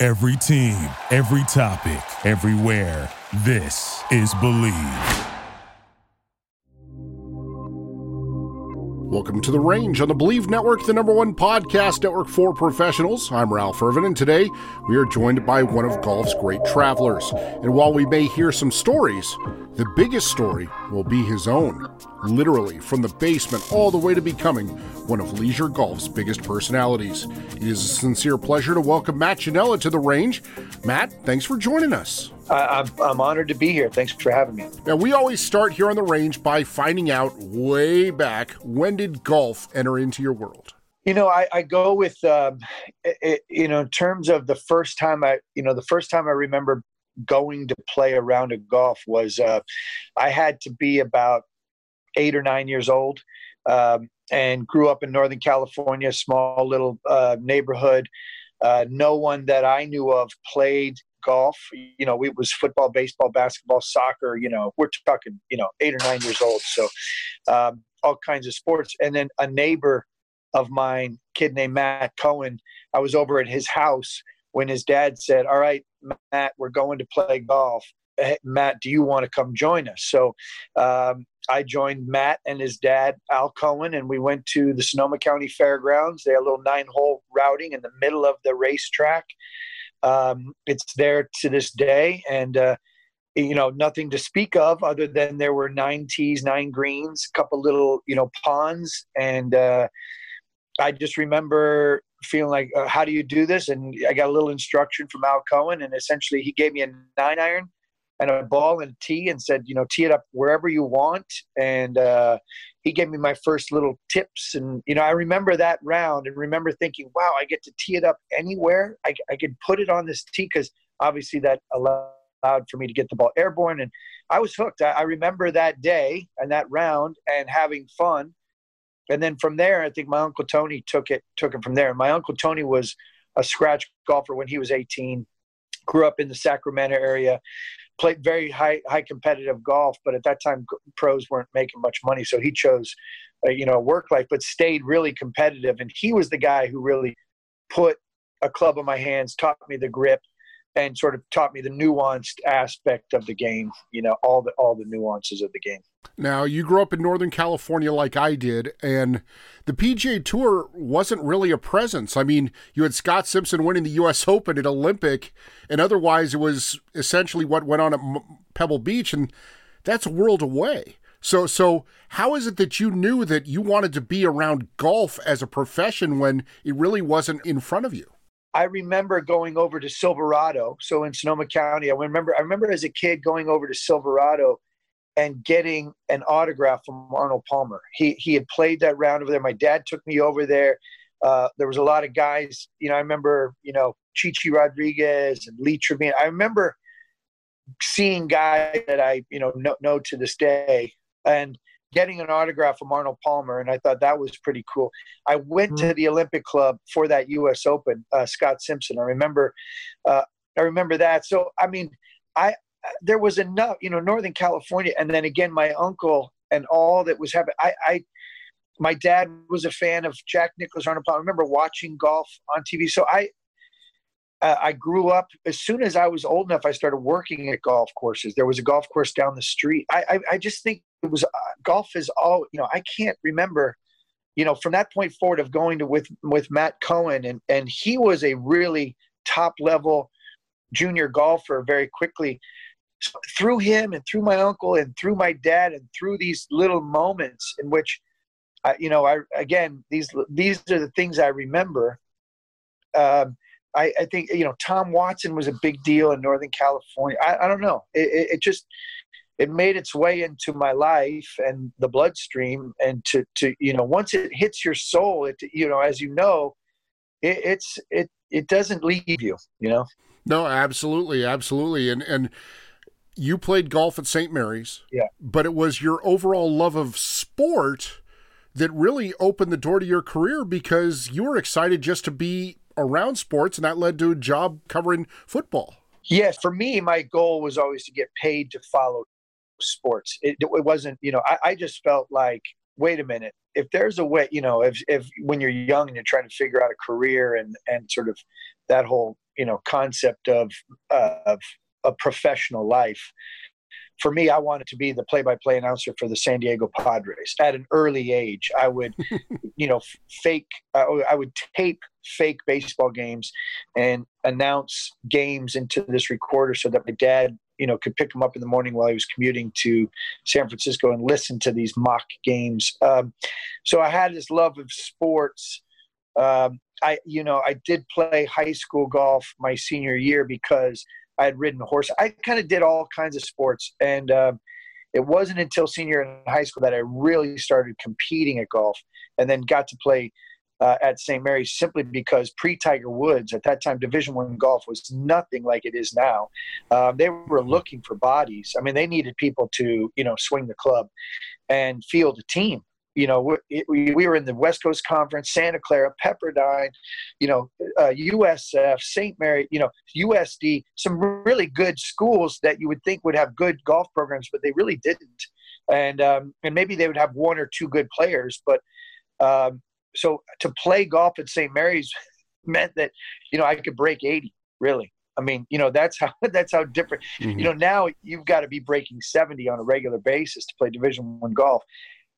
Every team, every topic, everywhere. This is Believe. Welcome to The Range on the Believe Network, the number one podcast network for professionals. I'm Ralph Irvin, and today we are joined by one of golf's great travelers. And while we may hear some stories, the biggest story will be his own. Literally, from the basement all the way to becoming one of leisure golf's biggest personalities. It is a sincere pleasure to welcome Matt Ginella to The Range. Matt, thanks for joining us. I, am I'm honored to be here. Thanks for having me. Now, we always start here on the range by finding out way back when did golf enter into your world? You know, I, I go with, um, it, you know, in terms of the first time I, you know, the first time I remember going to play around a round of golf was uh, I had to be about eight or nine years old um, and grew up in Northern California, small little uh, neighborhood. Uh, no one that I knew of played golf. You know, it was football, baseball, basketball, soccer. You know, we're talking, you know, eight or nine years old. So, um, all kinds of sports. And then a neighbor of mine, kid named Matt Cohen, I was over at his house when his dad said, All right, Matt, we're going to play golf. Matt, do you want to come join us? So um, I joined Matt and his dad, Al Cohen, and we went to the Sonoma County Fairgrounds. They had a little nine hole routing in the middle of the racetrack. Um, it's there to this day, and uh, you know nothing to speak of other than there were nine tees, nine greens, a couple little you know ponds, and uh, I just remember feeling like, uh, how do you do this? And I got a little instruction from Al Cohen, and essentially he gave me a nine iron and a ball and tee and said, you know, tee it up wherever you want. And uh, he gave me my first little tips. And, you know, I remember that round and remember thinking, wow, I get to tee it up anywhere. I, I could put it on this tee because obviously that allowed for me to get the ball airborne. And I was hooked. I, I remember that day and that round and having fun. And then from there, I think my uncle Tony took it, took it from there. My uncle Tony was a scratch golfer when he was 18, grew up in the Sacramento area played very high high competitive golf, but at that time pros weren't making much money, so he chose uh, you know work life, but stayed really competitive. And he was the guy who really put a club in my hands, taught me the grip, and sort of taught me the nuanced aspect of the game. You know, all the all the nuances of the game. Now, you grew up in Northern California like I did, and the PGA Tour wasn't really a presence. I mean, you had Scott Simpson winning the U.S. Open at Olympic, and otherwise it was essentially what went on at Pebble Beach, and that's a world away. So, so how is it that you knew that you wanted to be around golf as a profession when it really wasn't in front of you? I remember going over to Silverado, so in Sonoma County. I remember, I remember as a kid going over to Silverado and getting an autograph from Arnold Palmer. He he had played that round over there. My dad took me over there. Uh, there was a lot of guys. You know, I remember you know Chi Chi Rodriguez and Lee Trevino. I remember seeing guys that I you know know, know to this day and getting an autograph from Arnold Palmer, and I thought that was pretty cool. I went mm-hmm. to the Olympic Club for that U.S. Open. Uh, Scott Simpson. I remember. Uh, I remember that. So I mean, I there was enough, you know, Northern California, and then again, my uncle and all that was happening. I, I my dad was a fan of Jack Nicklaus Arnold Palmer. I remember watching golf on TV. So I, I grew up as soon as I was old enough. I started working at golf courses. There was a golf course down the street. I, I, I just think it was uh, golf is all you know. I can't remember, you know, from that point forward of going to with with Matt Cohen and and he was a really top level junior golfer very quickly so through him and through my uncle and through my dad and through these little moments in which uh, you know i again these these are the things i remember um, I, I, think you know tom watson was a big deal in northern california i, I don't know it, it, just it made its way into my life and the bloodstream and to to you know once it hits your soul it you know as you know it, it's it it doesn't leave you you know No, absolutely, absolutely, and and you played golf at St. Mary's. Yeah. But it was your overall love of sport that really opened the door to your career because you were excited just to be around sports and that led to a job covering football. Yes, for me, my goal was always to get paid to follow sports. It, it wasn't, you know, I, I just felt like, wait a minute, if there's a way, you know, if, if when you're young and you're trying to figure out a career and, and sort of that whole, you know, concept of, uh, of a professional life, for me, I wanted to be the play-by-play announcer for the San Diego Padres at an early age. I would, you know, fake. Uh, I would tape fake baseball games and announce games into this recorder so that my dad, you know, could pick them up in the morning while he was commuting to San Francisco and listen to these mock games. Um, so I had this love of sports. Um, I, you know, I did play high school golf my senior year because I had ridden a horse. I kind of did all kinds of sports, and uh, it wasn't until senior in high school that I really started competing at golf, and then got to play uh, at St. Mary's simply because pre-Tiger Woods at that time, Division One golf was nothing like it is now. Um, they were looking for bodies. I mean, they needed people to you know swing the club and field a team you know, we, we were in the West Coast Conference, Santa Clara, Pepperdine, you know, uh, USF, St. Mary, you know, USD, some really good schools that you would think would have good golf programs, but they really didn't. And um, and maybe they would have one or two good players, but um, so to play golf at St. Mary's meant that you know I could break 80. Really, I mean, you know, that's how that's how different. Mm-hmm. You know, now you've got to be breaking 70 on a regular basis to play Division One golf.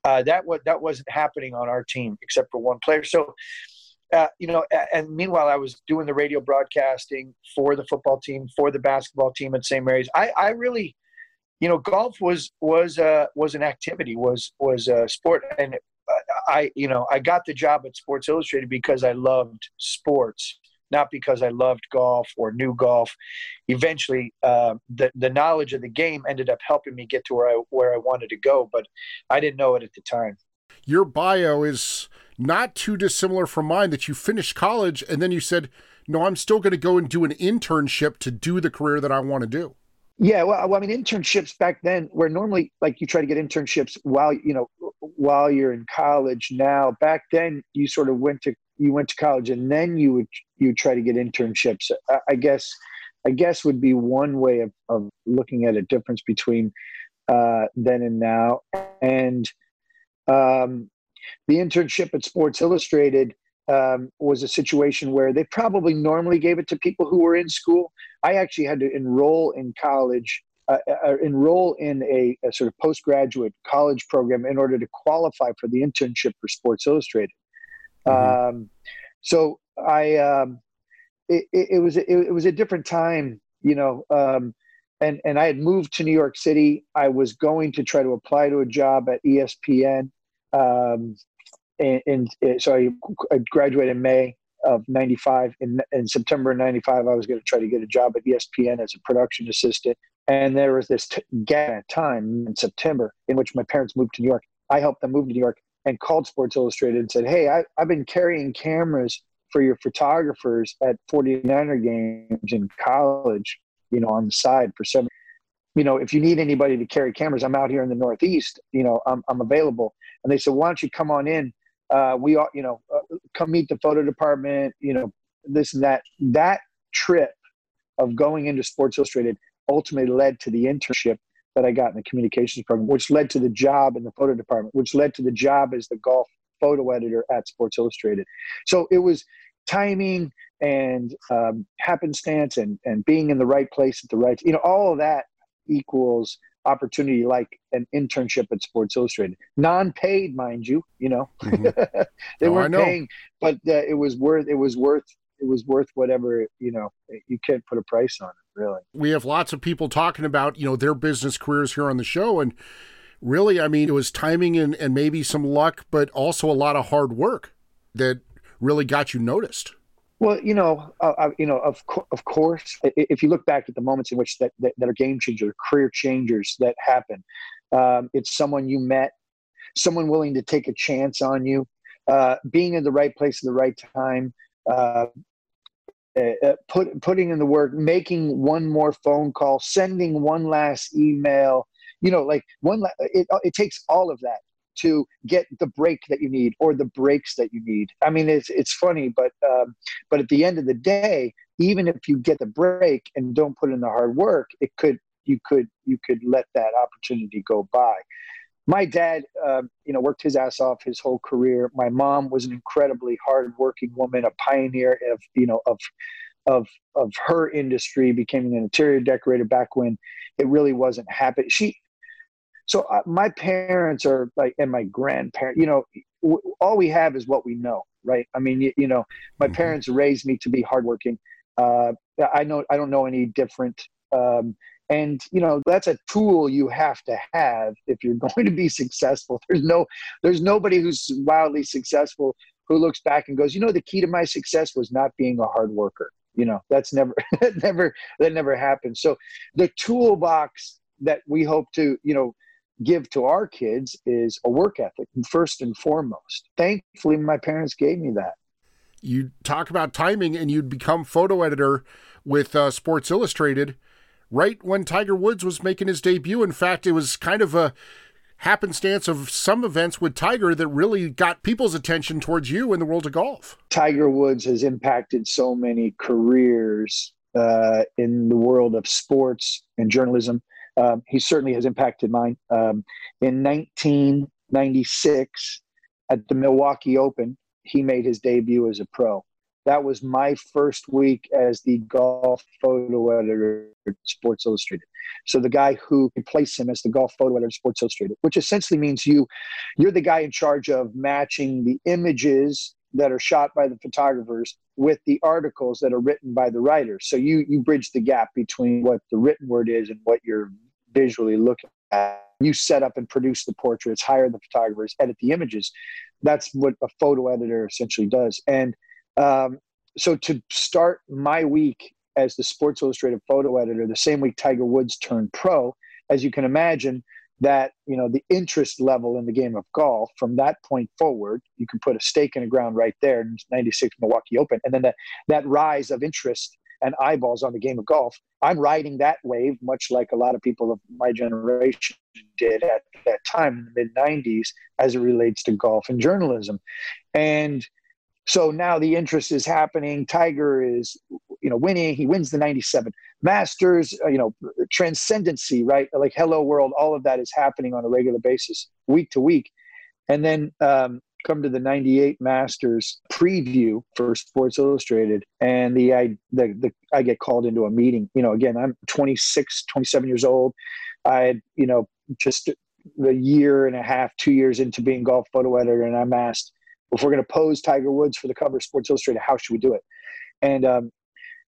Uh, that was that wasn't happening on our team except for one player. So, uh, you know, and meanwhile, I was doing the radio broadcasting for the football team, for the basketball team at St. Mary's. I, I really, you know, golf was was uh, was an activity, was was a sport, and I, you know, I got the job at Sports Illustrated because I loved sports not because I loved golf or knew golf. Eventually, uh, the the knowledge of the game ended up helping me get to where I where I wanted to go, but I didn't know it at the time. Your bio is not too dissimilar from mine. That you finished college and then you said, "No, I'm still going to go and do an internship to do the career that I want to do." Yeah, well, I mean, internships back then were normally like you try to get internships while you know while you're in college. Now, back then, you sort of went to you went to college and then you would you try to get internships I, I, guess i guess would be one way of, of looking at a difference between uh, then and now and um, the internship at sports illustrated um, was a situation where they probably normally gave it to people who were in school i actually had to enroll in college uh, uh, enroll in a, a, sort of postgraduate college program in order to qualify for the internship for Sports Illustrated. Mm-hmm. Um, so I, um, it, it, it, was it, it, was a different time, you know. Um, and and I had moved to New York City. I was going to try to apply to a job at ESPN. Um, and, so I, I graduated in May of 95 in, in september of 95 i was going to try to get a job at espn as a production assistant and there was this t- gap time in september in which my parents moved to new york i helped them move to new york and called Sports Illustrated and said, Hey, I, I've been carrying cameras for your photographers at 49er games in college, you know, on the side for seven. You know, if you need anybody to carry cameras, I'm out here in the Northeast, you know, I'm, I'm available. And they said, Why don't you come on in? Uh, we all, you know, uh, come meet the photo department, you know, this and that. That trip of going into Sports Illustrated ultimately led to the internship that I got in the communications program, which led to the job in the photo department, which led to the job as the golf photo editor at Sports Illustrated. So it was timing and um, happenstance and, and being in the right place at the right, you know, all of that equals opportunity like an internship at Sports Illustrated, non-paid, mind you. You know, mm-hmm. they oh, weren't paying, but uh, it was worth. It was worth. It was worth whatever. You know, you can't put a price on it really. We have lots of people talking about, you know, their business careers here on the show. And really, I mean, it was timing and, and maybe some luck, but also a lot of hard work that really got you noticed. Well, you know, uh, you know, of co- of course, if you look back at the moments in which that that, that are game changers, career changers that happen, um, it's someone you met, someone willing to take a chance on you, uh, being in the right place at the right time, uh, uh, uh, put, putting in the work, making one more phone call, sending one last email. You know, like one. It it takes all of that to get the break that you need or the breaks that you need. I mean, it's it's funny, but um, but at the end of the day, even if you get the break and don't put in the hard work, it could you could you could let that opportunity go by. My dad, um, you know, worked his ass off his whole career. My mom was an incredibly hardworking woman, a pioneer of you know of of of her industry, becoming an interior decorator back when it really wasn't happening. She so uh, my parents are like and my grandparents you know w- all we have is what we know right? I mean you, you know my mm-hmm. parents raised me to be hardworking. Uh, i know i don't know any different um, and you know that's a tool you have to have if you're going to be successful. There's no there's nobody who's wildly successful who looks back and goes you know the key to my success was not being a hard worker. You know that's never that never that never happened. So the toolbox that we hope to you know give to our kids is a work ethic first and foremost. Thankfully, my parents gave me that. You talk about timing, and you'd become photo editor with uh, Sports Illustrated right when Tiger Woods was making his debut. In fact, it was kind of a happenstance of some events with Tiger that really got people's attention towards you in the world of golf. Tiger Woods has impacted so many careers uh, in the world of sports and journalism um, he certainly has impacted mine. Um, in 1996, at the Milwaukee Open, he made his debut as a pro. That was my first week as the golf photo editor at Sports Illustrated. So the guy who replaced him as the golf photo editor at Sports Illustrated, which essentially means you you're the guy in charge of matching the images that are shot by the photographers with the articles that are written by the writers. So you you bridge the gap between what the written word is and what you're visually looking at. You set up and produce the portraits, hire the photographers, edit the images. That's what a photo editor essentially does. And um, so to start my week as the Sports Illustrated photo editor, the same week Tiger Woods turned pro, as you can imagine, that you know the interest level in the game of golf from that point forward you can put a stake in the ground right there in 96 milwaukee open. And then that that rise of interest and eyeballs on the game of golf i'm riding that wave much like a lot of people of my generation did at that time in the mid 90s as it relates to golf and journalism. And so now the interest is happening. Tiger is you know winning he wins the 97 masters uh, you know transcendency right? Like hello world all of that is happening on a regular basis week to week. And then um, come to the 98 masters preview for sports illustrated and the I, the, the I get called into a meeting. You know again i'm 26 27 years old. I had you know just a year and a half two years into being golf photo editor and i'm asked if we're going to pose tiger woods for the cover of sports illustrated how should we do it? And um,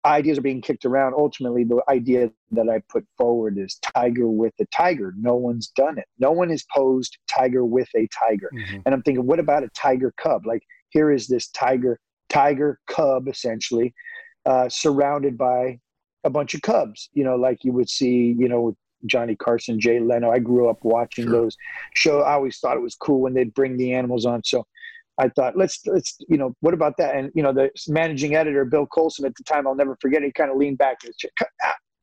ideas are being kicked around. Ultimately, the idea that I put forward is tiger with a tiger. No one's done it. No one has posed tiger with a tiger. Mm-hmm. And I'm thinking, what about a tiger cub? Like here is this tiger, tiger cub essentially, uh, surrounded by a bunch of cubs. You know, like you would see, you know, with Johnny Carson, Jay Leno. I grew up watching sure. those show. I always thought it was cool when they'd bring the animals on. So I thought, let's let's you know, what about that? And you know, the managing editor Bill Colson at the time, I'll never forget. He kind of leaned back and said,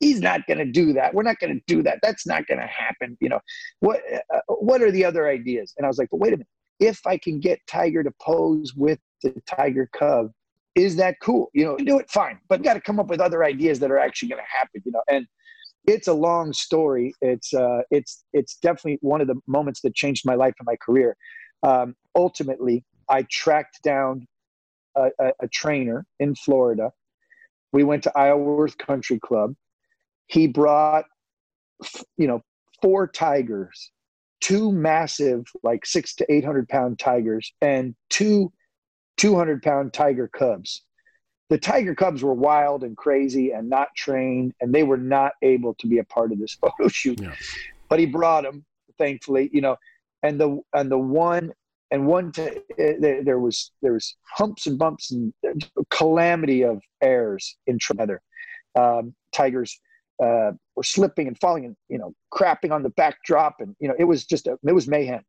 "He's not going to do that. We're not going to do that. That's not going to happen." You know, what uh, what are the other ideas? And I was like, but wait a minute. If I can get Tiger to pose with the Tiger Cub, is that cool? You know, do it fine, but got to come up with other ideas that are actually going to happen. You know, and it's a long story. It's uh, it's it's definitely one of the moments that changed my life and my career. Um, ultimately, I tracked down a, a, a trainer in Florida. We went to Isleworth Country Club. He brought, you know, four tigers, two massive, like six to 800 pound tigers, and two 200 pound tiger cubs. The tiger cubs were wild and crazy and not trained, and they were not able to be a part of this photo shoot. Yeah. But he brought them, thankfully, you know. And the and the one and one t- eh, there, was there was humps and bumps and calamity of errors in weather. Um, tigers uh, were slipping and falling and you know crapping on the backdrop and you know it was just a, it was mayhem.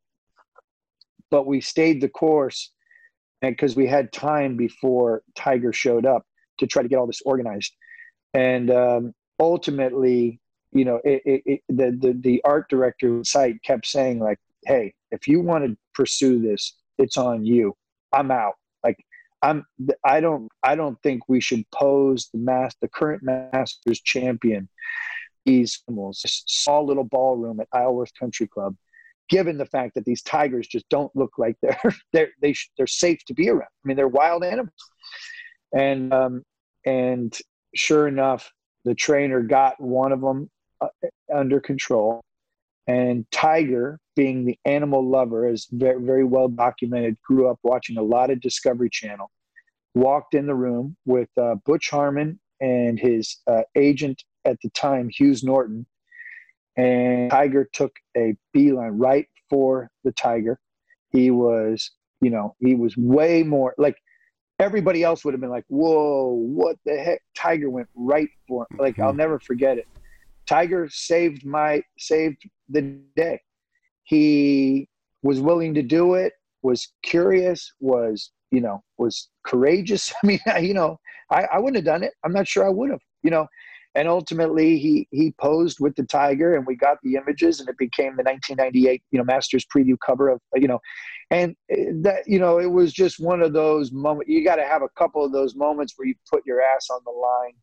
But we stayed the course, and because we had time before Tiger showed up, to try to get all this organized. And um, ultimately, you know, it, it, it, the, the the art director site kept saying like, "Hey, if you want to pursue this, it's on you. I'm out. Like, I'm. I don't. I don't think we should pose the mass, the current Masters champion, these animals, small little ballroom at Isleworth Country Club." Given the fact that these tigers just don't look like they're they're they sh- they're safe to be around. I mean, they're wild animals, and um, and sure enough, the trainer got one of them uh, under control. And Tiger, being the animal lover, is very, very well documented, grew up watching a lot of Discovery Channel, walked in the room with uh, Butch Harmon and his uh, agent at the time, Hughes Norton. And Tiger took a beeline right for the Tiger. He was, you know, he was way more like everybody else would have been like, "Whoa, what the heck?" Tiger went right for him. Like I'll mm-hmm. never forget it. Tiger saved my saved the day. He was willing to do it. Was curious. Was you know was courageous. I mean, you know, I, I wouldn't have done it. I'm not sure I would have. You know, and ultimately he he posed with the tiger and we got the images and it became the 1998 you know masters preview cover of you know and eh, that you know it was just one of those moments you got to have a couple of those moments where you put your ass on the line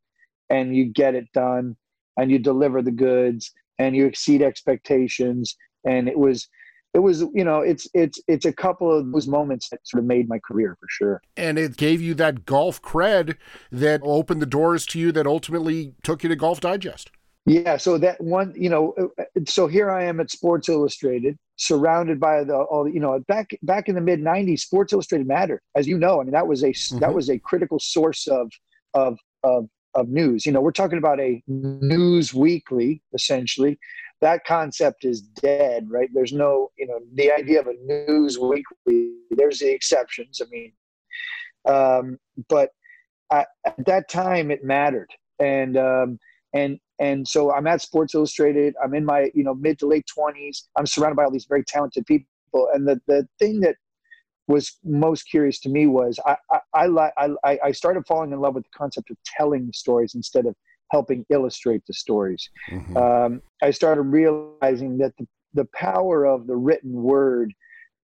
and you get it done and you deliver the goods and you exceed expectations. And it was it was you know it's it's it's a couple of those moments that sort of made my career for sure. And it gave you that golf cred that opened the doors to you that ultimately took you to golf digest. Yeah so that one you know so here i am at sports illustrated surrounded by the all you know back back in the mid 90s sports illustrated mattered as you know. I mean that was a mm-hmm. that was a critical source of of of of news you know we're talking about a news weekly essentially that concept is dead, right? There's no, you know, the idea of a news weekly. There's the exceptions. I mean, um, but at, at that time it mattered, and um, and and so I'm at Sports Illustrated. I'm in my you know mid to late twenties. I'm surrounded by all these very talented people, and the the thing that was most curious to me was I I, I, I, I started falling in love with the concept of telling stories instead of helping illustrate the stories. Mm-hmm. Um, I started realizing that the, the power of the written word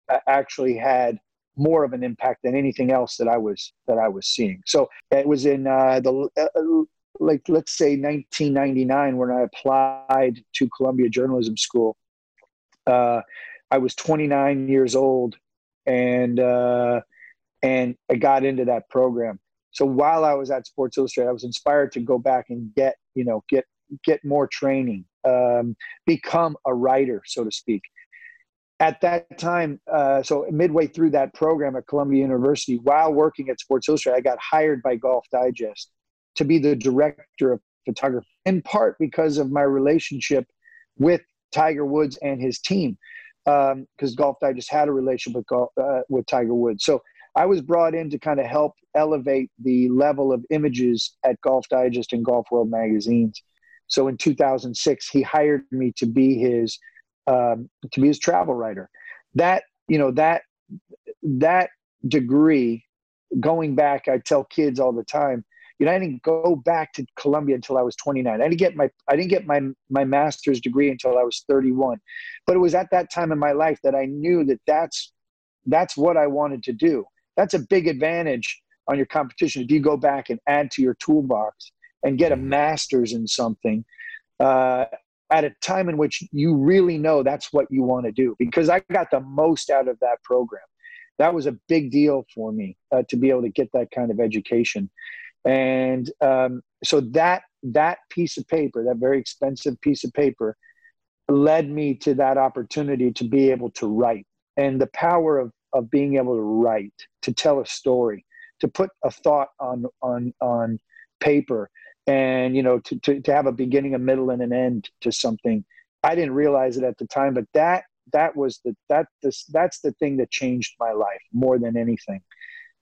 uh, actually had more of an impact than anything else that I was that I was seeing. So it was in uh, the uh, like let's say 1999 when I applied to Columbia Journalism School. Uh, I was 29 years old, and uh, and I got into that program so while I was at Sports Illustrated, I was inspired to go back and get you know get get more training, um, become a writer, so to speak. At that time, uh, so midway through that program at Columbia University, while working at Sports Illustrated, I got hired by Golf Digest to be the director of photography, in part because of my relationship with Tiger Woods and his team, because um, Golf Digest had a relationship with, golf, uh, with Tiger Woods. So I was brought in to kind of help elevate the level of images at Golf Digest and Golf World magazines. So in 2006, he hired me to be his um, to be his travel writer. That you know that that degree, going back, I tell kids all the time. You know, I didn't go back to Columbia until I was 29. I didn't get my I didn't get my my master's degree until I was 31. But it was at that time in my life that I knew that that's that's what I wanted to do that's a big advantage on your competition if you go back and add to your toolbox and get a mm-hmm. master's in something uh, at a time in which you really know that's what you want to do because i got the most out of that program that was a big deal for me uh, to be able to get that kind of education and um, so that that piece of paper that very expensive piece of paper led me to that opportunity to be able to write and the power of of being able to write, to tell a story, to put a thought on on on paper, and you know to to, to have a beginning, a middle, and an end to something. I didn't realize it at the time, but that that was the that this that's the thing that changed my life more than anything.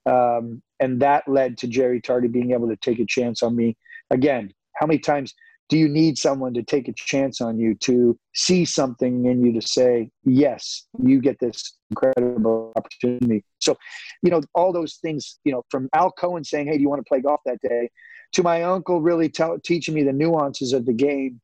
Um, and that led to Jerry Tarde being able to take a chance on me again. How many times do you need someone to take a chance on you to see something in you to say yes you get this incredible opportunity so you know all those things you know from al cohen saying hey do you want to play golf that day to my uncle really tell, teaching me the nuances of the game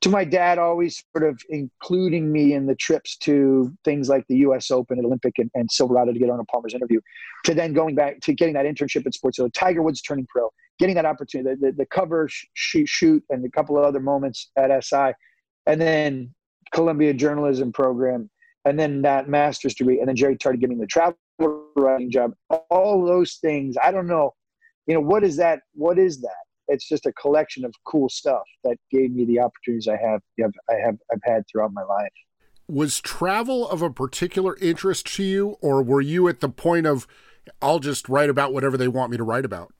to my dad always sort of including me in the trips to things like the us open and olympic and, and silverado to get on a palmer's interview to then going back to getting that internship at sports so tiger woods turning pro getting that opportunity, the, the, the cover shoot, shoot and a couple of other moments at SI, and then Columbia Journalism Program, and then that master's degree, and then Jerry Tarde giving the travel writing job. All those things, I don't know, you know, what is that? What is that? It's just a collection of cool stuff that gave me the opportunities I have, I have, I've had throughout my life. Was travel of a particular interest to you, or were you at the point of, I'll just write about whatever they want me to write about?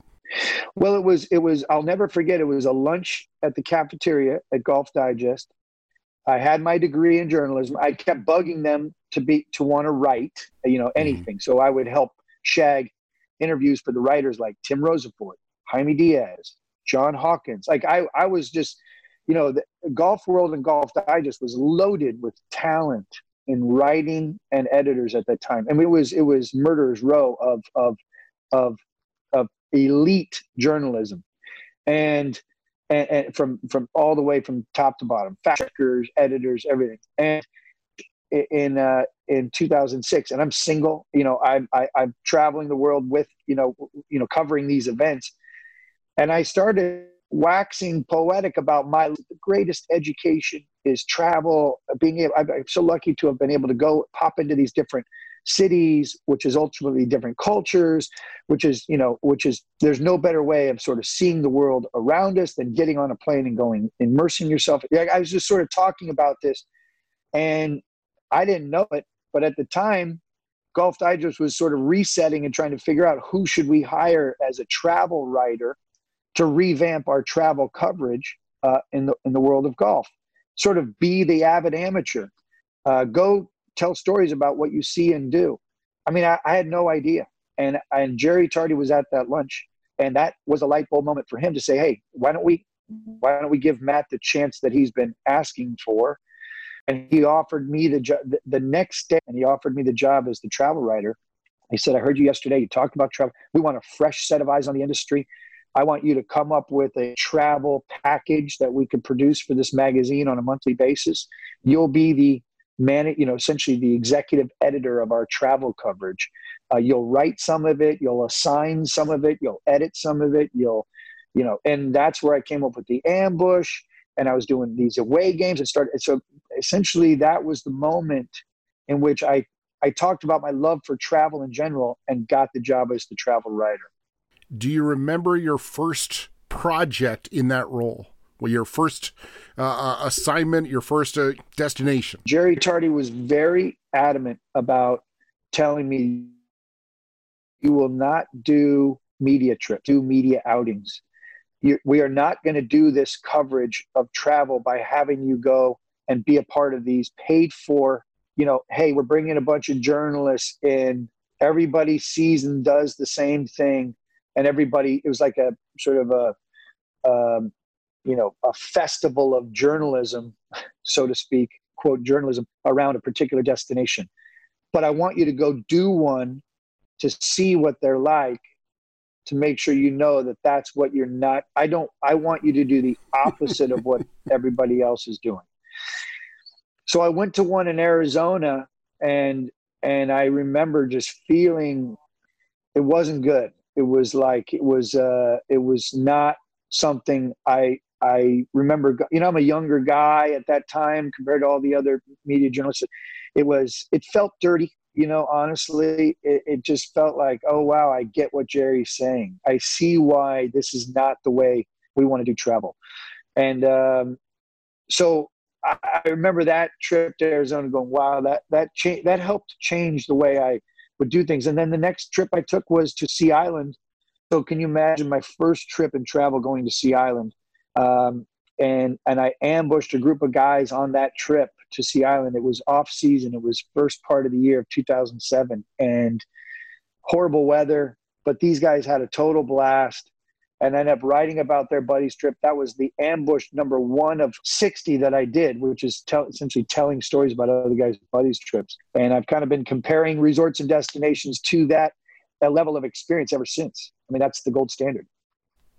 Well, it was it was I'll never forget. It was a lunch at the cafeteria at Golf Digest. I had my degree in journalism. I kept bugging them to be to want to write, you know, mm-hmm. anything. Mm-hmm. So I would help shag interviews for the writers like Tim Rosaforte, Jaime Diaz, John Hawkins. Like I, I was just, you know, the golf world and golf digest was loaded with talent in writing and editors at that time. I mean, it was it was murderers row of of of of elite journalism, and, and, and from from all the way from top to bottom, fact checkers, editors, everything. And in uh, in 2006, and I'm single. You know, I'm I, am i am traveling the world with you know you know covering these events, and I started waxing poetic about my greatest education is travel being able i'm so lucky to have been able to go pop into these different cities, which is ultimately different cultures, which is, you know, which is, there's no better way of sort of seeing the world around us than getting on a plane and going, immersing yourself. I was just sort of talking about this and I didn't know it, but at the time, Golf Digest was sort of resetting and trying to figure out who should we hire as a travel writer to revamp our travel coverage uh, in the in the world of golf. Sort of be the avid amateur. Uh, go tell stories about what you see and do. I mean, I, I had no idea. And, and Jerry Tarde was at that lunch. And that was a light bulb moment for him to say, hey, why don't we why don't we give Matt the chance that he's been asking for? And he offered me the job the, the next day, and he offered me the job as the travel writer. He said, I heard you yesterday. You talked about travel. We want a fresh set of eyes on the industry. I want you to come up with a travel package that we could produce for this magazine on a monthly basis. You'll be the man, you know, essentially the executive editor of our travel coverage. Uh, you'll write some of it, you'll assign some of it, you'll edit some of it, you'll, you know, and that's where I came up with the ambush. And I was doing these away games and started. So essentially, that was the moment in which I I talked about my love for travel in general and got the job as the travel writer. Do you remember your first project in that role? Well, your first uh, uh, assignment, your first uh, destination? Jerry Tarde was very adamant about telling me you will not do media trips, do media outings. You, we are not going to do this coverage of travel by having you go and be a part of these paid for. You know, hey, we're bringing a bunch of journalists in. Everybody sees and does the same thing, and everybody. It was like a sort of a um, you know a festival of journalism so to speak quote journalism around a particular destination but i want you to go do one to see what they're like to make sure you know that that's what you're not i don't i want you to do the opposite of what everybody else is doing so i went to one in arizona and and i remember just feeling it wasn't good it was like it was uh it was not something i I remember, you know, I'm a younger guy at that time compared to all the other media journalists. It was, it felt dirty, you know, honestly. It, it just felt like, oh, wow, I get what Jerry's saying. I see why this is not the way we want to do travel. And um, so I, remember that trip to Arizona going, wow, that, that, cha- that helped change the way I would do things. And then the next trip I took was to Sea Island. So can you imagine my first trip in travel going to Sea Island? Um, and and I ambushed a group of guys on that trip to Sea Island. It was off season. It was first part of the year of 2007, and horrible weather. But these guys had a total blast. And I ended up writing about their buddies trip. That was the ambush number one of 60 that I did, which is tell, essentially telling stories about other guys' buddies trips. And I've kind of been comparing resorts and destinations to that, that level of experience ever since. I mean, that's the gold standard.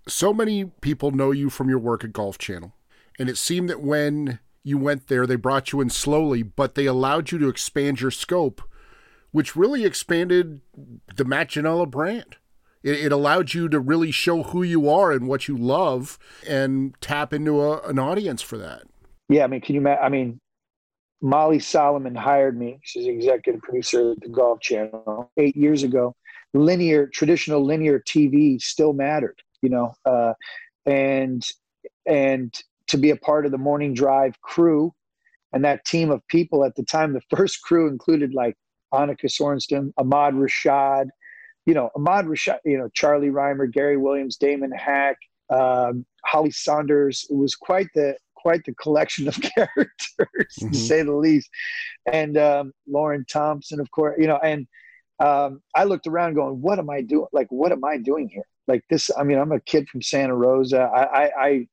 So many people know you from your work at Golf Channel. And it seemed that when you went there, they brought you in slowly, but they allowed you to expand your scope, which really expanded the Matt Ginella brand. It, it allowed you to really show who you are and what you love and tap into a, an audience for that. Yeah, I mean, can you? I mean, Molly Solomon hired me. She's executive producer at the Golf Channel eight years ago. Linear, traditional linear TV still mattered, you know, uh, and and to be a part of the morning drive crew and that team of people at the time. The first crew included like Annika Sorenstam, Ahmad Rashad, you know, Ahmad Rashad, you know, Charlie Rymer, Gary Williams, Damon Hack, um, Holly Sonders. It was quite the quite the collection of characters, mm-hmm. to say the least. And um, Lauren Thompson, of course, you know, and um, I looked around going, what am I doing? Like, what am I doing here? Like this, I mean, I'm a kid from Santa Rosa. I, I, I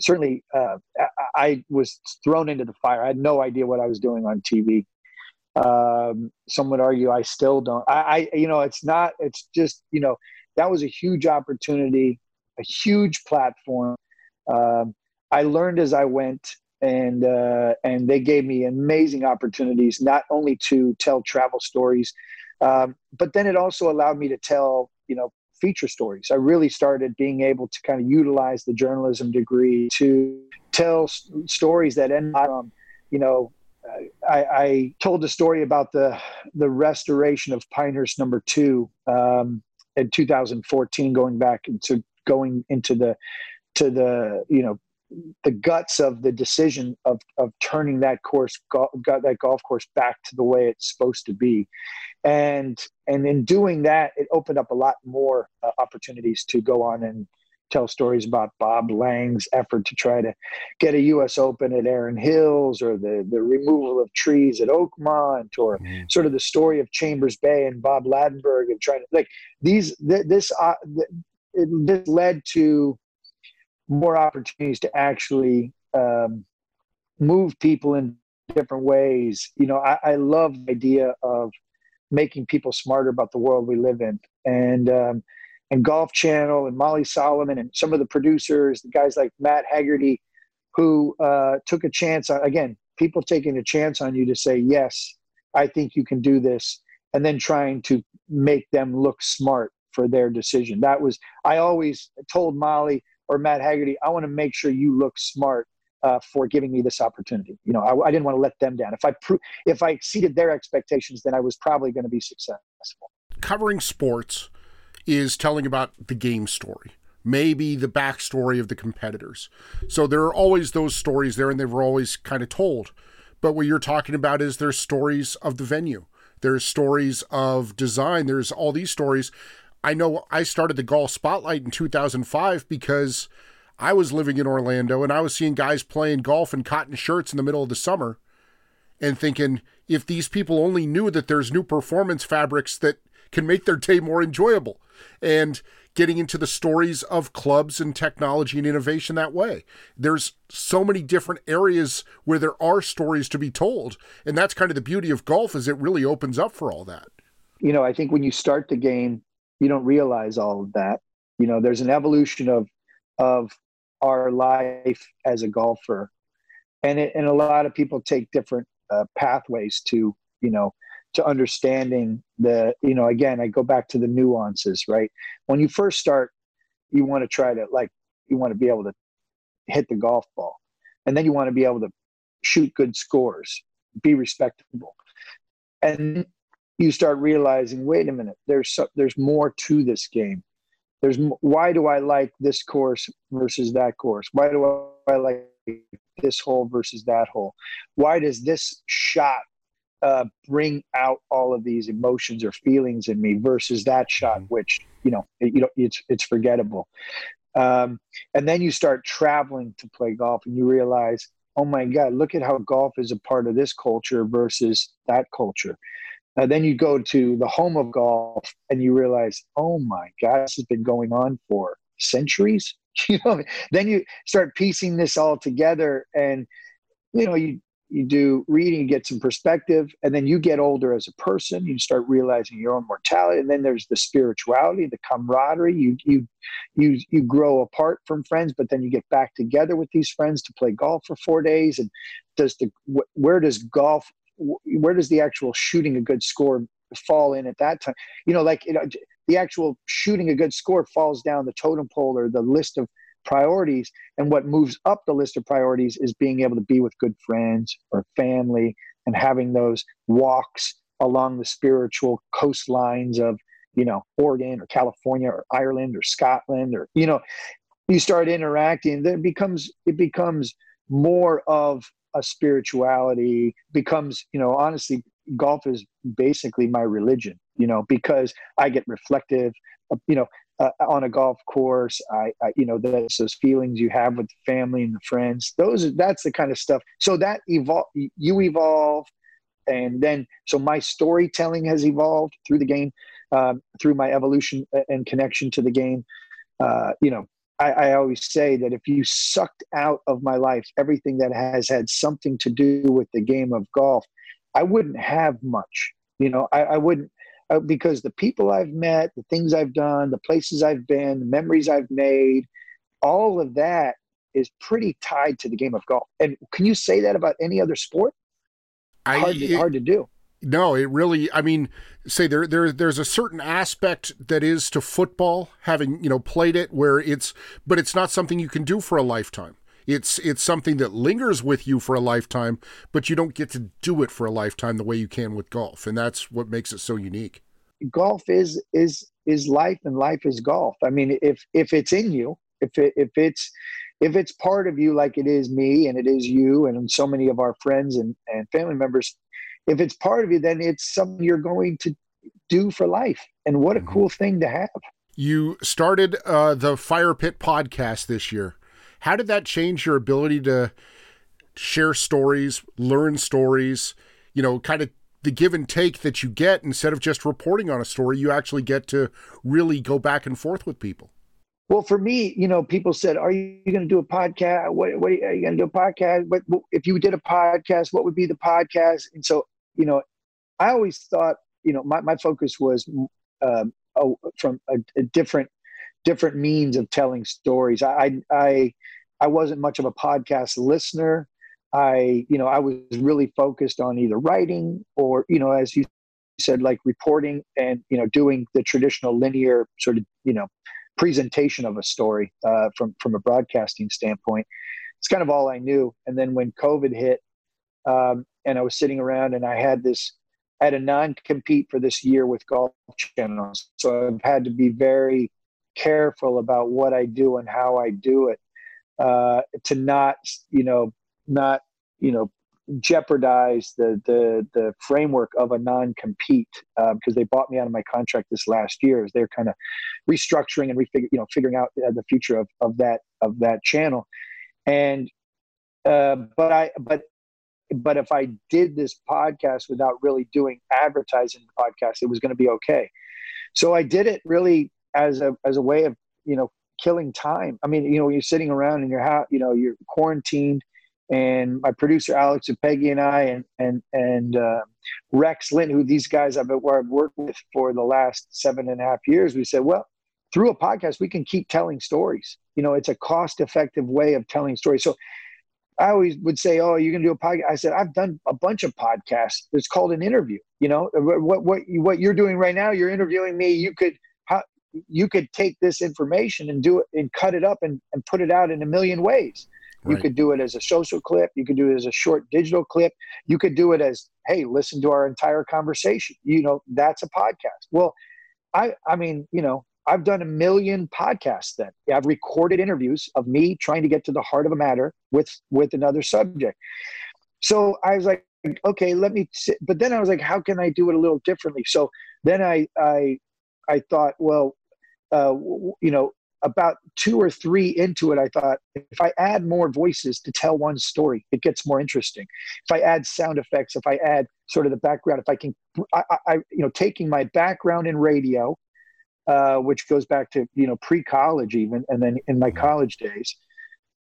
certainly, uh, I, I was thrown into the fire. I had no idea what I was doing on TV. Um, some would argue I still don't. I, I, you know, it's not. It's just you know that was a huge opportunity, a huge platform. Um, I learned as I went, and uh, and they gave me amazing opportunities, not only to tell travel stories, um, but then it also allowed me to tell you know feature stories. I really started being able to kind of utilize the journalism degree to tell s- stories that end up, you know, I, I, told the story about the the restoration of Pinehurst Number Two um, in 2014, going back into going into the to the you know the guts of the decision of of turning that course got that golf course back to the way it's supposed to be, and and in doing that, it opened up a lot more uh, opportunities to go on and tell stories about Bob Lang's effort to try to get a U.S. Open at Erin Hills, or the the removal of trees at Oakmont, or mm-hmm. sort of the story of Chambers Bay and Bob Ladenburg, and trying to like these th- this uh, th- this led to more opportunities to actually um, move people in different ways. You know, I, I love the idea of making people smarter about the world we live in, and um, and Golf Channel and Molly Solomon and some of the producers, the guys like Matt Haggerty, who uh, took a chance on, again, people taking a chance on you to say, yes, I think you can do this, and then trying to make them look smart for their decision. That was, I always told Molly or Matt Haggerty, I want to make sure you look smart uh, for giving me this opportunity. You know, I, I, didn't want to let them down. If I pro- if I exceeded their expectations, then I was probably going to be successful. Covering sports is telling about the game story, maybe the backstory of the competitors. So there are always those stories there, and they were always kind of told. But what you're talking about is there's stories of the venue, there's stories of design, there's all these stories. I know I started the golf spotlight in 2005 because I was living in Orlando and I was seeing guys playing golf in cotton shirts in the middle of the summer and thinking if these people only knew that there's new performance fabrics that can make their day more enjoyable and getting into the stories of clubs and technology and innovation that way. There's so many different areas where there are stories to be told, and that's kind of the beauty of golf is it really opens up for all that. You know, I think when you start the game, you don't realize all of that. You know, there's an evolution of of our life as a golfer, and it, and a lot of people take different uh, pathways to you know to understanding the you know again i go back to the nuances right? When you first start you want to try to like you want to be able to hit the golf ball and then you want to be able to shoot good scores be respectable. And you start realizing wait a minute there's so, there's more to this game. There's why do i like this course versus that course? Why do i like this hole versus that hole? Why does this shot uh, bring out all of these emotions or feelings in me versus that shot, mm-hmm. which you know, it, you know, it's it's forgettable. Um, and then you start traveling to play golf, and you realize, oh my God, look at how golf is a part of this culture versus that culture. Uh, then you go to the home of golf, and you realize, oh my God, this has been going on for centuries you know then you start piecing this all together and you know you you do reading you get some perspective and then you get older as a person you start realizing your own mortality and then there's the spirituality the camaraderie you you you you grow apart from friends but then you get back together with these friends to play golf for 4 days and does the where does golf where does the actual shooting a good score fall in at that time? You know like you know, the actual shooting a good score falls down the totem pole or the list of priorities. And what moves up the list of priorities is being able to be with good friends or family and having those walks along the spiritual coastlines of, you know, Oregon or California or Ireland or Scotland or, you know, you start interacting, then it becomes it becomes more of a spirituality, becomes, you know, honestly, golf is basically my religion, you know, because I get reflective, you know, uh, on a golf course. I, I, you know, that's those feelings you have with the family and the friends. Those, that's the kind of stuff. So that evolve, you evolve, and then so my storytelling has evolved through the game, um, through my evolution and connection to the game. Uh, you know, I, I, always say that if you sucked out of my life everything that has had something to do with the game of golf, I wouldn't have much. You know, I, I wouldn't uh, because the people I've met, the things I've done, the places I've been, the memories I've made, all of that is pretty tied to the game of golf. And can you say that about any other sport? I, hard, to, it, hard to do. No, it really. I mean, say there there there's a certain aspect that is to football, having you know played it, where it's, but it's not something you can do for a lifetime. It's it's something that lingers with you for a lifetime, but you don't get to do it for a lifetime the way you can with golf, and that's what makes it so unique. Golf is is is life, and life is golf. I mean, if if it's in you, if it, if it's if it's part of you, like it is me, and it is you, and so many of our friends and and family members, if it's part of you, then it's something you're going to do for life. And what a mm-hmm. cool thing to have. You started uh, the Fire Pit podcast this year. How did that change your ability to share stories, learn stories, you know, kind of the give and take that you get instead of just reporting on a story, you actually get to really go back and forth with people? Well, for me, you know, people said, "Are you going to do a podcast? What, what are you, going to do a podcast? But if you did a podcast, what would be the podcast?" And so, you know, I always thought, you know, my, my focus was um, oh, from a, a, different different means of telling stories. I, I, I wasn't much of a podcast listener. I, you know, I was really focused on either writing or, you know, as you said, like reporting and, you know, doing the traditional linear sort of, you know, presentation of a story uh, from from a broadcasting standpoint. It's kind of all I knew. And then when COVID hit, um, and I was sitting around and I had this, I had a non-compete for this year with Golf Channels, so I've had to be very careful about what I do and how I do it, uh, to not, you know, not, you know, jeopardize the the the framework of a non-compete because um, they bought me out of my contract this last year as they're kind of restructuring and refigure you know figuring out uh, the future of of that of that channel. And uh, but I but but if I did this podcast without really doing advertising the podcast it was going to be okay. So I did it really as a as a way of you know killing time. I mean, you know, you're sitting around in your house, you know, you're quarantined, and my producer Alex and Peggy and I and and and uh, Rex Lynn, who these guys I've, where I've worked with for the last seven and a half years, we said, well, through a podcast, we can keep telling stories. You know, it's a cost-effective way of telling stories. So. I always would say, "Oh, you're gonna do a podcast." I said, "I've done a bunch of podcasts. It's called an interview. You know, what what what you're doing right now? You're interviewing me. You could you could take this information and do it and cut it up and, and put it out in a million ways. Right. You could do it as a social clip. You could do it as a short digital clip. You could do it as, hey, listen to our entire conversation. You know, that's a podcast. Well, I, I mean, you know, I've done a million podcasts then. I've recorded interviews of me trying to get to the heart of a matter with with another subject. So I was like, okay, let me. Sit. But then I was like, how can I do it a little differently? So then I I I thought, well, uh, you know, about two or three into it, I thought if I add more voices to tell one story, it gets more interesting. If I add sound effects, if I add sort of the background, if I can, I, I you know, taking my background in radio, uh, which goes back to you know pre-college even, and then in my college days,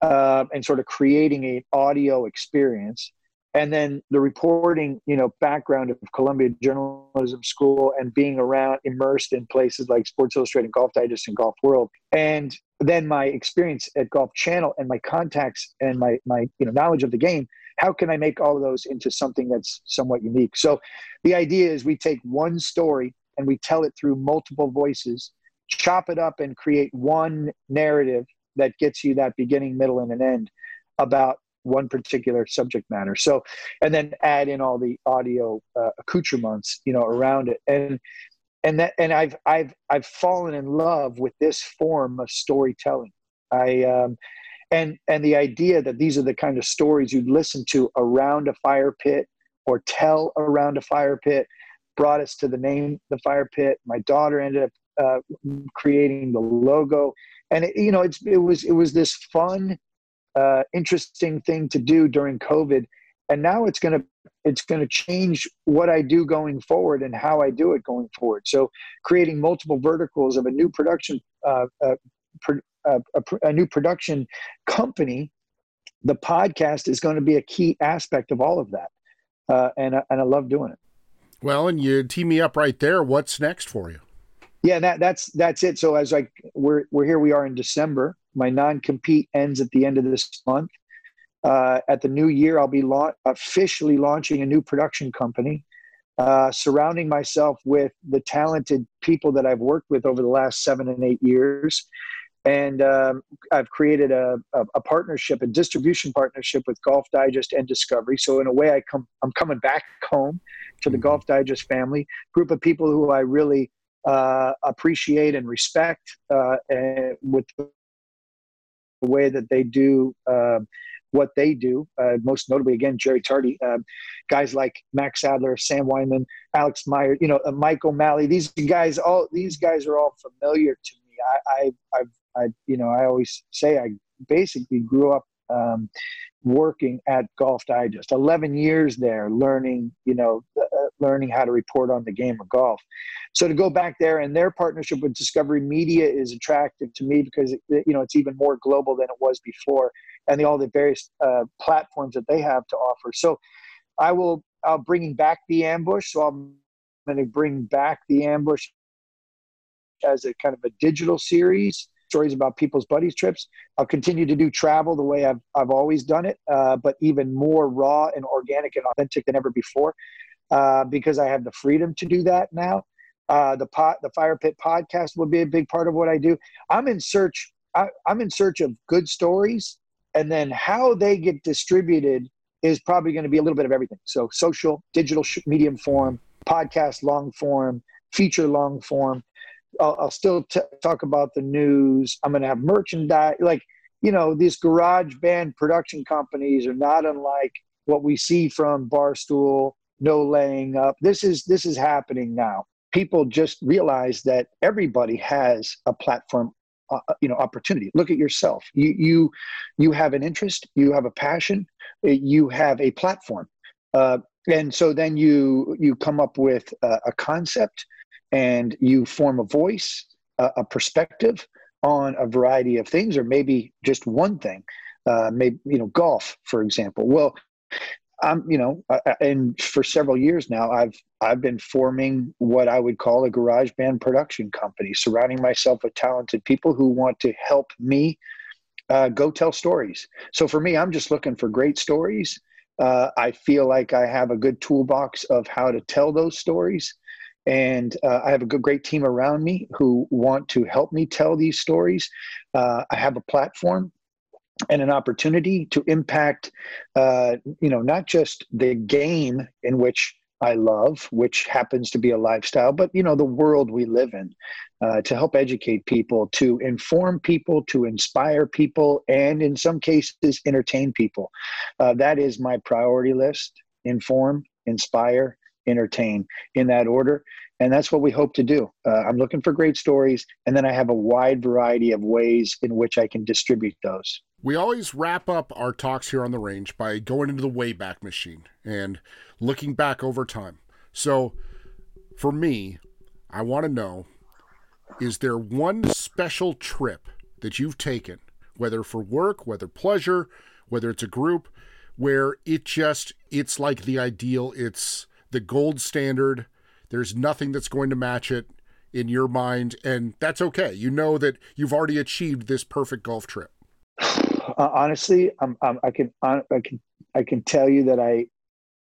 uh, and sort of creating an audio experience and then the reporting you know background of columbia journalism school and being around immersed in places like sports illustrated golf digest and golf world. And then my experience at golf channel and my contacts and my my you know knowledge of the game. How can i make all of those into something that's somewhat unique? So the idea is we take one story and we tell it through multiple voices chop it up and create one narrative that gets you that beginning middle and an end about one particular subject matter. So, and then add in all the audio uh, accoutrements, you know, around it. And and that and I've I've I've fallen in love with this form of storytelling. I um, and and the idea that these are the kind of stories you'd listen to around a fire pit or tell around a fire pit brought us to the name the fire pit. My daughter ended up uh, creating the logo, and it, you know, it's it was it was this fun uh, interesting thing to do during COVID, and now it's going to it's going to change what I do going forward and how I do it going forward. So, creating multiple verticals of a new production, uh, uh, pro, uh, a, a new production company, the podcast is going to be a key aspect of all of that, uh, and and I love doing it. Well, and you team me up right there. What's next for you? Yeah, that that's that's it. So as like we're we're here, we are in December. My non compete ends at the end of this month. Uh, at the new year, I'll be la- officially launching a new production company, uh, surrounding myself with the talented people that I've worked with over the last seven and eight years. And um, I've created a, a, a, partnership, a distribution partnership with Golf Digest and Discovery. So in a way, I come, I'm coming back home to the mm-hmm. Golf Digest family, group of people who I really uh, appreciate and respect, uh, and with way that they do uh, what they do. Uh, most notably, again, Jerry Tarde, uh, guys like Max Adler, Sam Weinman, Alex Meyer, you know, uh, Mike O'Malley. These guys, all these guys are all familiar to me. I, I, I, I you know, I always say I basically grew up um, working at Golf Digest. Eleven years there, learning, you know, uh, learning how to report on the game of golf. So to go back there and their partnership with Discovery Media is attractive to me because it, you know it's even more global than it was before, and the, all the various uh, platforms that they have to offer. So I will. I'm bringing back the ambush. So I'm going to bring back the ambush as a kind of a digital series stories about people's buddies trips. I'll continue to do travel the way I've, I've always done it, uh, but even more raw and organic and authentic than ever before uh, because I have the freedom to do that now. Uh, the pot, the Fire Pit podcast will be a big part of what I do. I'm in search. I, I'm in search of good stories, and then how they get distributed is probably going to be a little bit of everything. So social, digital, medium form, podcast, long form, feature, long form. I'll, I'll still t- talk about the news. I'm going to have merchandise. Like you know, these garage band production companies are not unlike what we see from Barstool no laying up. This is this is happening now. People just realize that everybody has a platform uh, uh, you know opportunity look at yourself you you you have an interest you have a passion uh, you have a platform uh, and so then you you come up with a, a concept and you form a voice a, a, perspective on a variety of things or maybe just one thing uh, maybe you know golf for example well I'm, you know, and for several years now, I've I've been forming what I would call a garage band production company, surrounding myself with talented people who want to help me uh, go tell stories. So for me, I'm just looking for great stories. Uh, I feel like I have a good toolbox of how to tell those stories, and uh, I have a good, great team around me who want to help me tell these stories. Uh, I have a platform and an opportunity to impact, uh, you know, not just the game in which I love, which happens to be a lifestyle, but you know, the world we live in, uh, to help educate people, to inform people, to inspire people, and in some cases, entertain people. Uh, that is my priority list: inform, inspire, entertain, in that order and that's what we hope to do. Uh, I'm looking for great stories, and then I have a wide variety of ways in which I can distribute those. We always wrap up our talks here on the range by going into the Wayback Machine and looking back over time. So, for me, I want to know is there one special trip that you've taken, whether for work, whether pleasure, whether it's a group, where it just it's like the ideal, it's the gold standard. There's nothing that's going to match it in your mind, and that's okay. You know that you've already achieved this perfect golf trip. Uh, honestly, I'm, I'm, I can I can I can tell you that I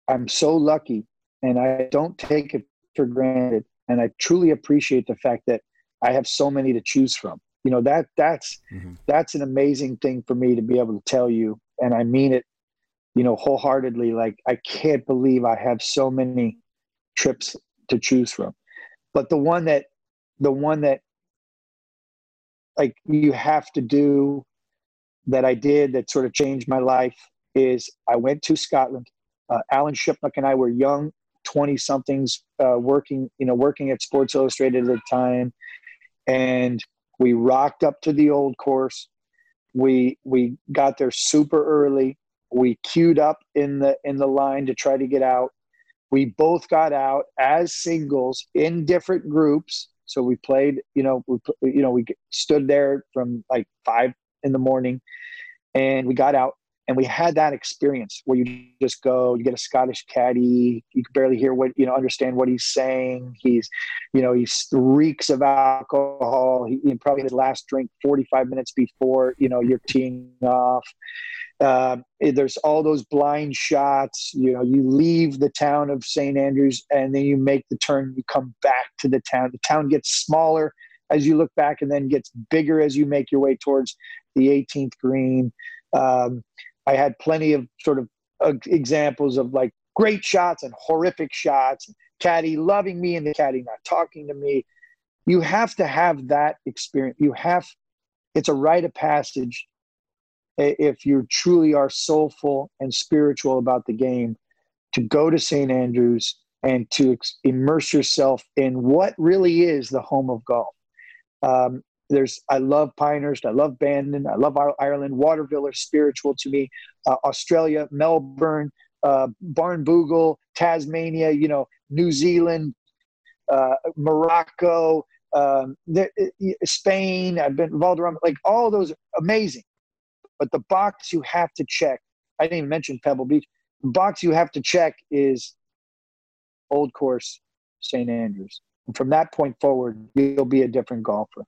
I'm so lucky, and I don't take it for granted, and I truly appreciate the fact that I have so many to choose from. You know that that's mm-hmm. that's an amazing thing for me to be able to tell you, and I mean it, you know, wholeheartedly. Like I can't believe I have so many trips to choose from, but the one that the one that like you have to do that I did that sort of changed my life is I went to Scotland. Uh, Alan Shipnuck and I were young 20 somethings uh, working, you know, working at Sports Illustrated at the time and we rocked up to the old course. We we got there super early. We queued up in the in the line to try to get out. We both got out as singles in different groups. So we played, you know, we you know we stood there from like five in the morning, and we got out and we had that experience where you just go you get a scottish caddy you can barely hear what you know understand what he's saying he's you know he reeks of alcohol he, he probably his last drink 45 minutes before you know you're teeing off uh, there's all those blind shots you know you leave the town of st andrews and then you make the turn you come back to the town the town gets smaller as you look back and then gets bigger as you make your way towards the 18th green um, I had plenty of sort of uh, examples of like great shots and horrific shots. Caddy loving me and the caddy not talking to me. You have to have that experience. You have, it's a rite of passage if you truly are soulful and spiritual about the game to go to St. Andrews and to immerse yourself in what really is the home of golf. Um, there's I love Pinehurst, I love Bandon, I love Ireland. Waterville are spiritual to me. Uh, Australia, Melbourne, uh, Tasmania, you know, New Zealand, uh, Morocco, um, the, Spain. I've been Valderrama, like all those amazing. But the box you have to check. I didn't even mention Pebble Beach. The box you have to check is Old Course, St Andrews. And from that point forward, you'll be a different golfer.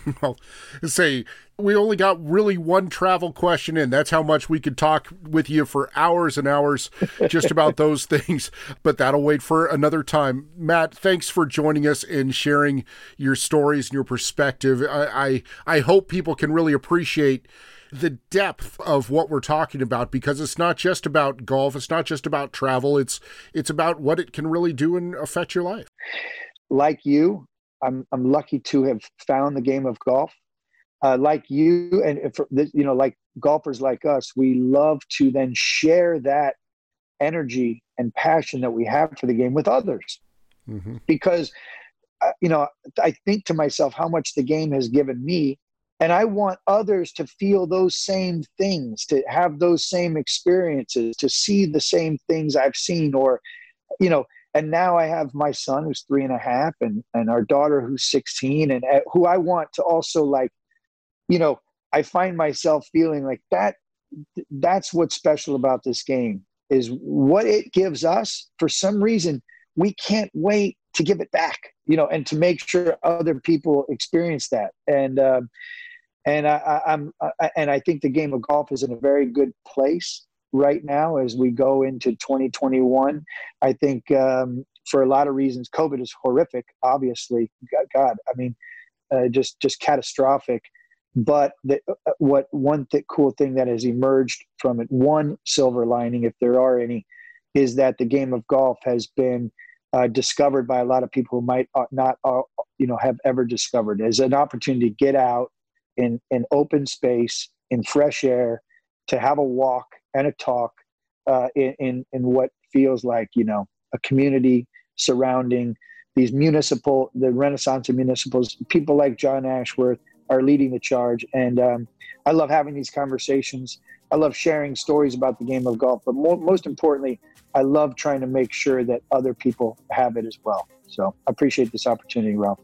well, say we only got really one travel question in. That's how much we could talk with you for hours and hours just about those things. But that'll wait for another time. Matt, thanks for joining us and sharing your stories and your perspective. I I, I hope people can really appreciate the depth of what we're talking about because it's not just about golf, it's not just about travel, it's it's about what it can really do and affect your life. Like you, I'm I'm lucky to have found the game of golf. Uh, like you, and for, you know, like golfers like us, we love to then share that energy and passion that we have for the game with others, mm-hmm. because uh, you know I think to myself how much the game has given me, and I want others to feel those same things, to have those same experiences, to see the same things I've seen, or you know and now I have my son who's three and a half, and and our daughter who's sixteen, and uh, who I want to also like, you know, I find myself feeling like that. That's what's special about this game is what it gives us. For some reason, we can't wait to give it back, you know, and to make sure other people experience that. And um, and I, I'm I, and I think the game of golf is in a very good place right now as we go into 2021. I think um, for a lot of reasons, COVID is horrific. Obviously, God, I mean, uh, just just catastrophic. But the, uh, what one th- cool thing that has emerged from it, one silver lining, if there are any, is that the game of golf has been uh, discovered by a lot of people who might uh, not, uh, you know, have ever discovered as an opportunity to get out in in open space, in fresh air, to have a walk and a talk uh, in, in, in what feels like you know a community surrounding these municipal the renaissance of municipals. People like john ashworth are leading the charge and um, i love having these conversations. I love sharing stories about the game of golf but most importantly i love trying to make sure that other people have it as well. So i appreciate this opportunity ralph.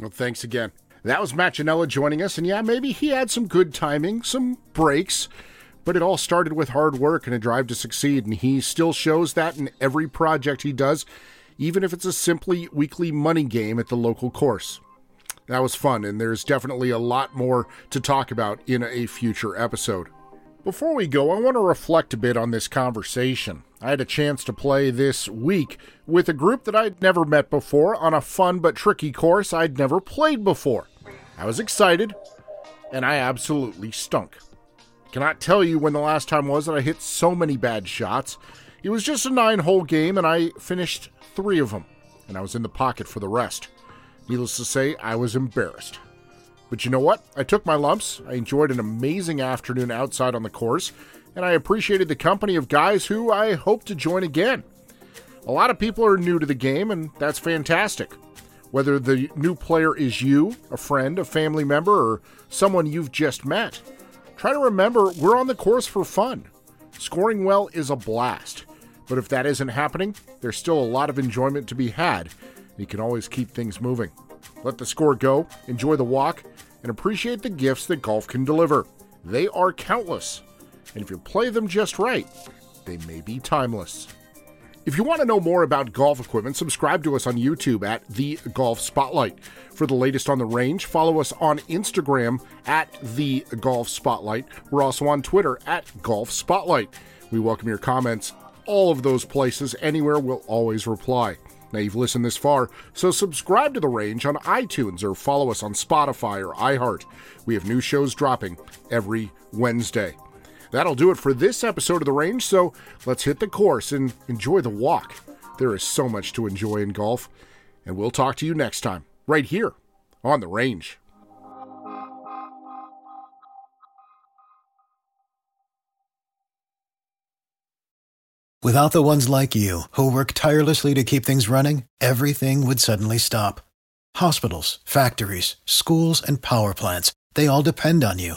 Well, thanks again. That was Matt Ginella joining us, and yeah, maybe he had some good timing, some breaks, but it all started with hard work and a drive to succeed, and he still shows that in every project he does, even if it's a simply weekly money game at the local course. That was fun, and there's definitely a lot more to talk about in a future episode. Before we go, I want to reflect a bit on this conversation. I had a chance to play this week with a group that I'd never met before on a fun but tricky course I'd never played before. I was excited, and I absolutely stunk. Cannot tell you when the last time was that I hit so many bad shots. It was just a nine hole game, and I finished three of them, and I was in the pocket for the rest. Needless to say, I was embarrassed. But you know what? I took my lumps. I enjoyed an amazing afternoon outside on the course, and I appreciated the company of guys who I hope to join again. A lot of people are new to the game, and that's fantastic. Whether the new player is you, a friend, a family member, or someone you've just met, try to remember we're on the course for fun. Scoring well is a blast, but if that isn't happening, there's still a lot of enjoyment to be had. You can always keep things moving. Let the score go, enjoy the walk, and appreciate the gifts that golf can deliver. They are countless, and if you play them just right, they may be timeless. If you want to know more about golf equipment, subscribe to us on YouTube at The Golf Spotlight. For the latest on the range, follow us on Instagram at The Golf Spotlight. We're also on Twitter at Golf Spotlight. We welcome your comments. All of those places, anywhere, we'll always reply. Now, you've listened this far, so subscribe to The Range on iTunes or follow us on Spotify or iHeart. We have new shows dropping every Wednesday. That'll do it for this episode of The Range, so let's hit the course and enjoy the walk. There is so much to enjoy in golf, and we'll talk to you next time, right here on The Range. Without the ones like you, who work tirelessly to keep things running, everything would suddenly stop. Hospitals, factories, schools, and power plants, they all depend on you.